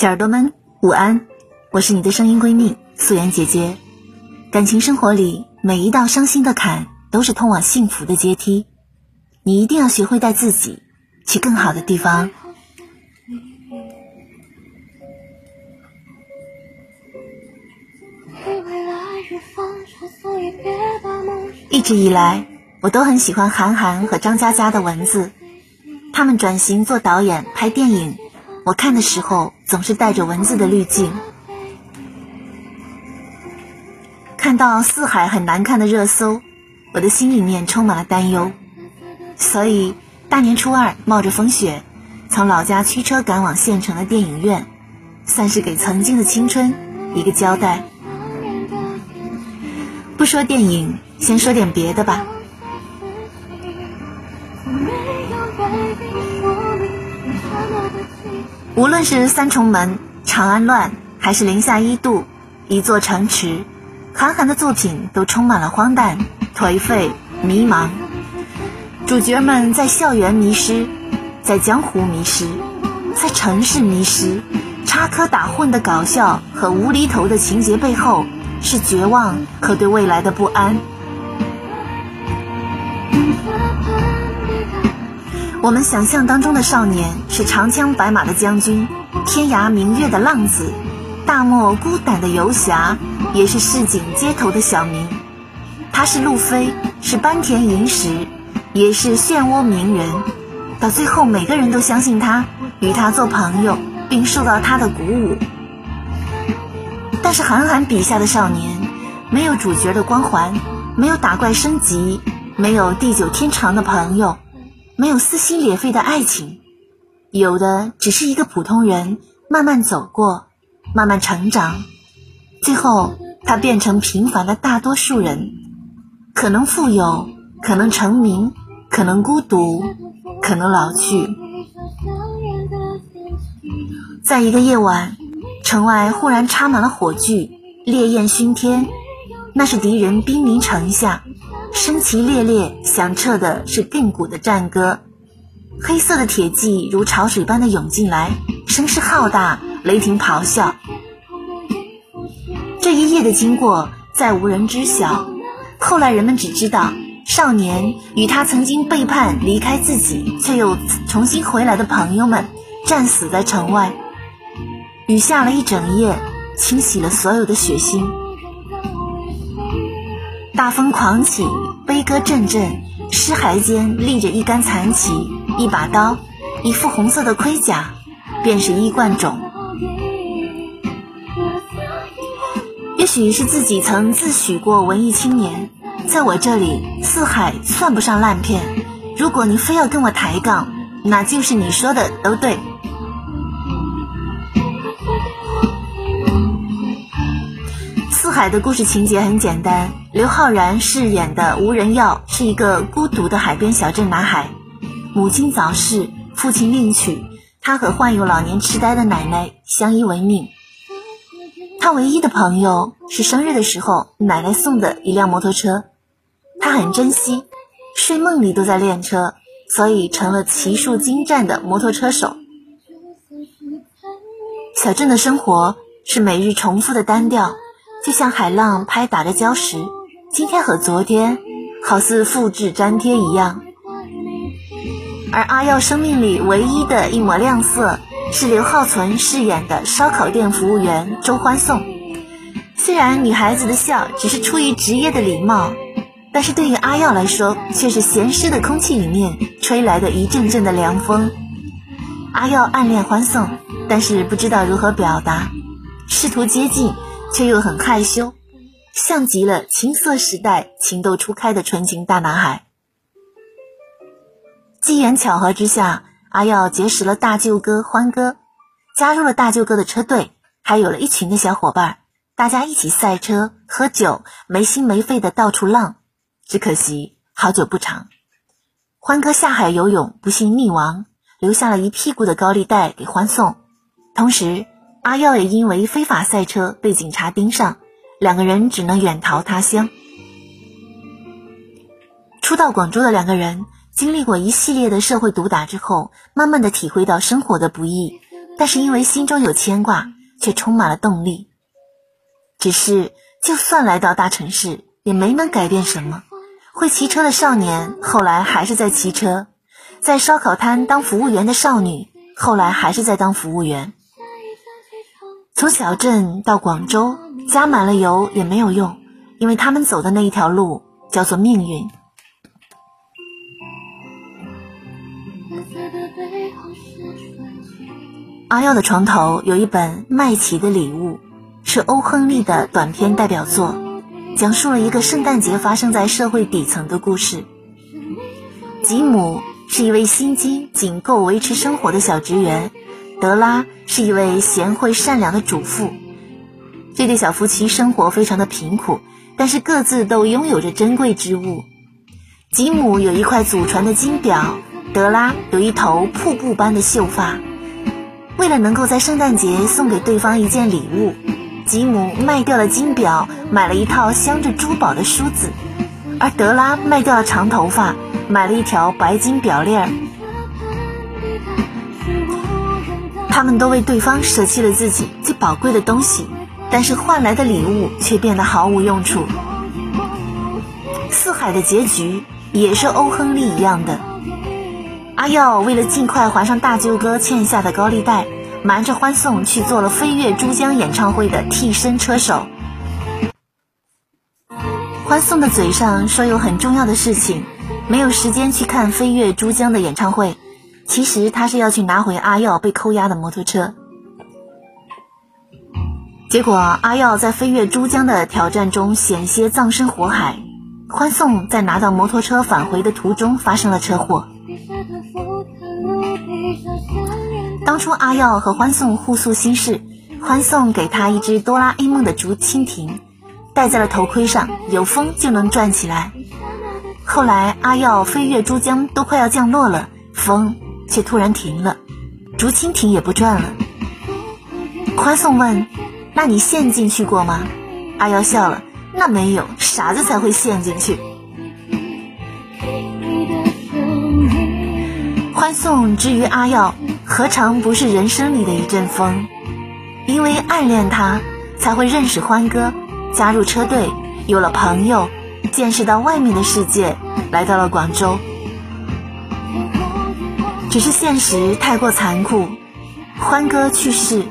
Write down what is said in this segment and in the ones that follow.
小耳朵们，午安！我是你的声音闺蜜素媛姐姐。感情生活里，每一道伤心的坎都是通往幸福的阶梯。你一定要学会带自己去更好的地方。一直以来，我都很喜欢韩寒和张嘉佳的文字。他们转型做导演拍电影，我看的时候总是带着文字的滤镜。看到四海很难看的热搜，我的心里面充满了担忧。所以大年初二冒着风雪，从老家驱车赶往县城的电影院，算是给曾经的青春一个交代。不说电影，先说点别的吧。无论是三重门、长安乱，还是零下一度、一座城池，韩寒的作品都充满了荒诞、颓废、迷茫。主角们在校园迷失，在江湖迷失，在城市迷失，插科打诨的搞笑和无厘头的情节背后，是绝望和对未来的不安。我们想象当中的少年是长枪白马的将军，天涯明月的浪子，大漠孤胆的游侠，也是市井街头的小民。他是路飞，是斑田银时，也是漩涡鸣人。到最后，每个人都相信他，与他做朋友，并受到他的鼓舞。但是韩寒笔下的少年，没有主角的光环，没有打怪升级，没有地久天长的朋友。没有撕心裂肺的爱情，有的只是一个普通人慢慢走过，慢慢成长，最后他变成平凡的大多数人，可能富有，可能成名，可能孤独，可能老去。在一个夜晚，城外忽然插满了火炬，烈焰熏天，那是敌人兵临城下。声旗猎猎，响彻的是亘古的战歌。黑色的铁骑如潮水般的涌进来，声势浩大，雷霆咆哮。这一夜的经过，再无人知晓。后来人们只知道，少年与他曾经背叛、离开自己，却又重新回来的朋友们，战死在城外。雨下了一整夜，清洗了所有的血腥。大风狂起，悲歌阵阵，尸骸间立着一杆残旗，一把刀，一副红色的盔甲，便是衣冠冢。也许是自己曾自诩过文艺青年，在我这里，四海算不上烂片。如果你非要跟我抬杠，那就是你说的都对。海的故事情节很简单。刘昊然饰演的吴仁耀是一个孤独的海边小镇男孩，母亲早逝，父亲另娶，他和患有老年痴呆的奶奶相依为命。他唯一的朋友是生日的时候奶奶送的一辆摩托车，他很珍惜，睡梦里都在练车，所以成了骑术精湛的摩托车手。小镇的生活是每日重复的单调，就像海浪拍打着礁石。今天和昨天好似复制粘贴一样，而阿耀生命里唯一的一抹亮色是刘浩存饰演的烧烤店服务员周欢颂。虽然女孩子的笑只是出于职业的礼貌，但是对于阿耀来说却是咸湿的空气里面吹来的一阵阵的凉风。阿耀暗恋欢颂，但是不知道如何表达，试图接近却又很害羞。像极了青涩时代情窦初开的纯情大男孩。机缘巧合之下，阿耀结识了大舅哥欢哥，加入了大舅哥的车队，还有了一群的小伙伴，大家一起赛车、喝酒，没心没肺的到处浪。只可惜好久不长，欢哥下海游泳不幸溺亡，留下了一屁股的高利贷给欢送。同时，阿耀也因为非法赛车被警察盯上。两个人只能远逃他乡。初到广州的两个人，经历过一系列的社会毒打之后，慢慢的体会到生活的不易，但是因为心中有牵挂，却充满了动力。只是，就算来到大城市，也没能改变什么。会骑车的少年，后来还是在骑车；在烧烤摊当服务员的少女，后来还是在当服务员。从小镇到广州，加满了油也没有用，因为他们走的那一条路叫做命运。阿耀的床头有一本《麦琪的礼物》，是欧亨利的短篇代表作，讲述了一个圣诞节发生在社会底层的故事。吉姆是一位薪金仅够维持生活的小职员，德拉是一位贤惠善良的主妇。这对小夫妻生活非常的贫苦，但是各自都拥有着珍贵之物。吉姆有一块祖传的金表，德拉有一头瀑布般的秀发。为了能够在圣诞节送给对方一件礼物，吉姆卖掉了金表，买了一套镶着珠宝的梳子；而德拉卖掉了长头发，买了一条白金表链儿。他们都为对方舍弃了自己最宝贵的东西，但是换来的礼物却变得毫无用处。四海的结局也是欧亨利一样的。阿耀为了尽快还上大舅哥欠下的高利贷，瞒着欢送去做了飞越珠江演唱会的替身车手。欢送的嘴上说有很重要的事情，没有时间去看飞越珠江的演唱会，其实他是要去拿回阿耀被扣押的摩托车。结果阿耀在飞越珠江的挑战中险些葬身火海，欢送在拿到摩托车返回的途中发生了车祸。当初阿耀和欢送互诉心事，欢送给他一只哆啦 A 梦的竹蜻蜓，戴在了头盔上，有风就能转起来。后来阿耀飞越珠江都快要降落了，风却突然停了，竹蜻蜓也不转了。欢送问：“那你陷进去过吗？”阿耀笑了：“那没有，傻子才会陷进去。”欢送之于阿耀，何尝不是人生里的一阵风？因为暗恋他，才会认识欢哥，加入车队，有了朋友，见识到外面的世界，来到了广州。只是现实太过残酷，欢哥去世，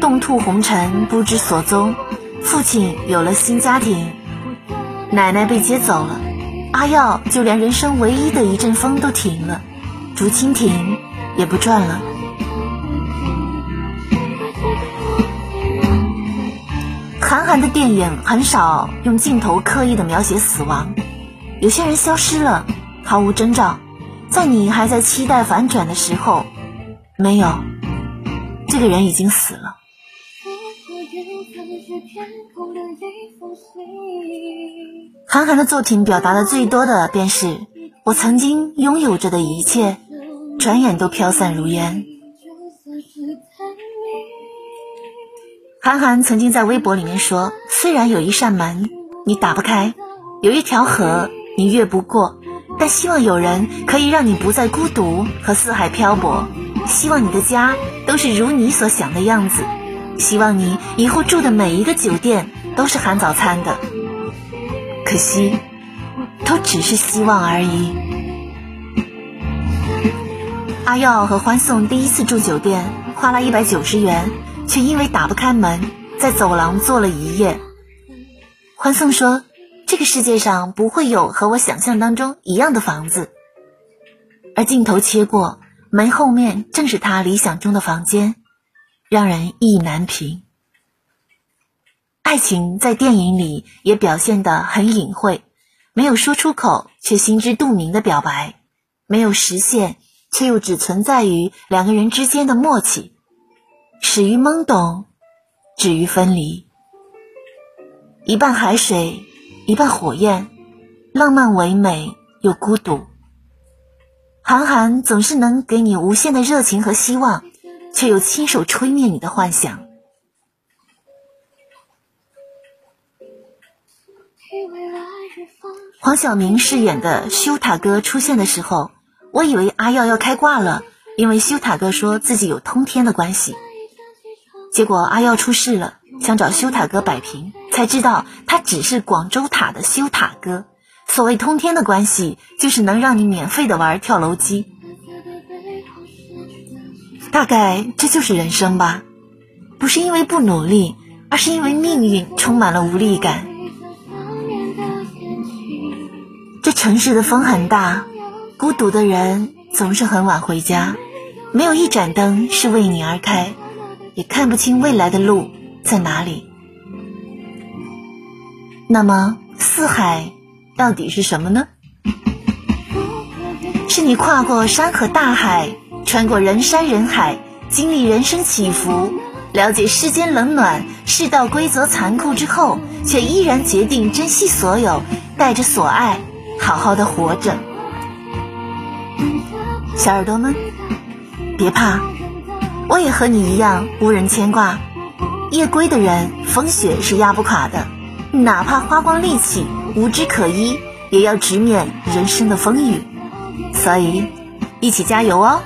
冻兔红尘，不知所踪。父亲有了新家庭，奶奶被接走了，阿耀就连人生唯一的一阵风都停了。竹蜻蜓也不转了。韩寒的电影很少用镜头刻意的描写死亡，有些人消失了，毫无征兆，在你还在期待反转的时候，没有，这个人已经死了。韩寒的作品表达的最多的便是我曾经拥有着的一切。转眼都飘散如烟。韩寒曾经在微博里面说：“虽然有一扇门你打不开，有一条河你越不过，但希望有人可以让你不再孤独和四海漂泊。希望你的家都是如你所想的样子，希望你以后住的每一个酒店都是含早餐的。可惜，都只是希望而已。”阿耀和欢送第一次住酒店，花了一百九十元，却因为打不开门，在走廊坐了一夜。欢送说：“这个世界上不会有和我想象当中一样的房子。”而镜头切过门后面，正是他理想中的房间，让人意难平。爱情在电影里也表现得很隐晦，没有说出口却心知肚明的表白，没有实现。却又只存在于两个人之间的默契，始于懵懂，止于分离。一半海水，一半火焰，浪漫唯美又孤独。韩寒总是能给你无限的热情和希望，却又亲手吹灭你的幻想。黄晓明饰演的修塔哥出现的时候。我以为阿耀要开挂了，因为修塔哥说自己有通天的关系。结果阿耀出事了，想找修塔哥摆平，才知道他只是广州塔的修塔哥。所谓通天的关系，就是能让你免费的玩跳楼机。大概这就是人生吧，不是因为不努力，而是因为命运充满了无力感。这城市的风很大，孤独的人总是很晚回家，没有一盏灯是为你而开，也看不清未来的路在哪里。那么四海到底是什么呢？是你跨过山河大海，穿过人山人海，经历人生起伏，了解世间冷暖、世道规则残酷之后，却依然决定珍惜所有，带着所爱。好好的活着，小耳朵们，别怕，我也和你一样无人牵挂。夜归的人，风雪是压不垮的，哪怕花光力气，无枝可依，也要直面人生的风雨。所以，一起加油哦！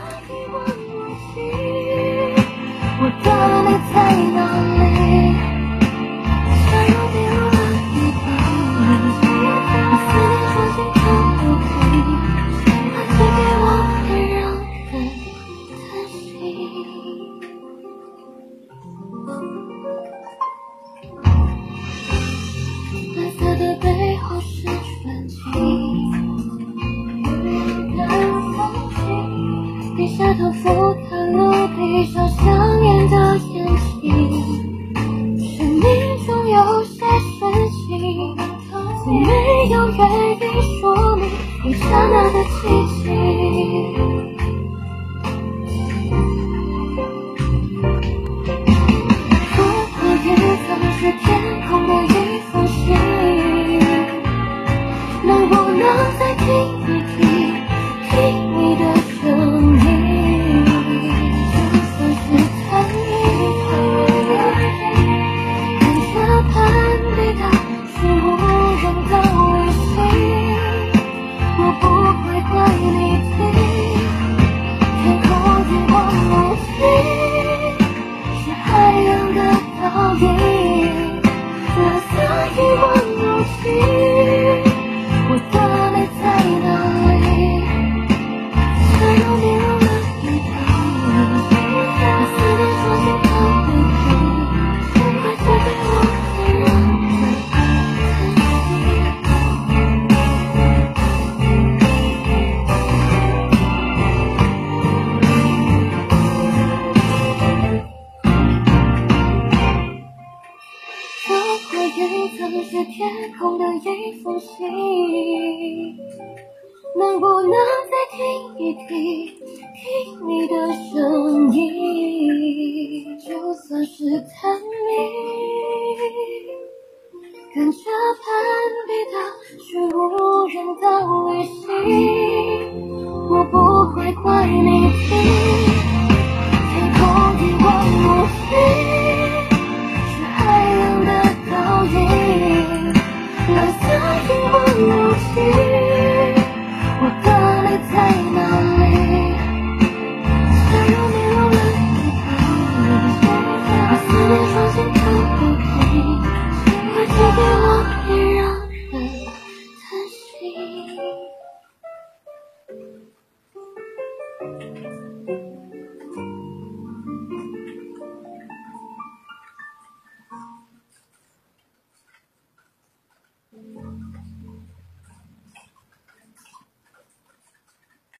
right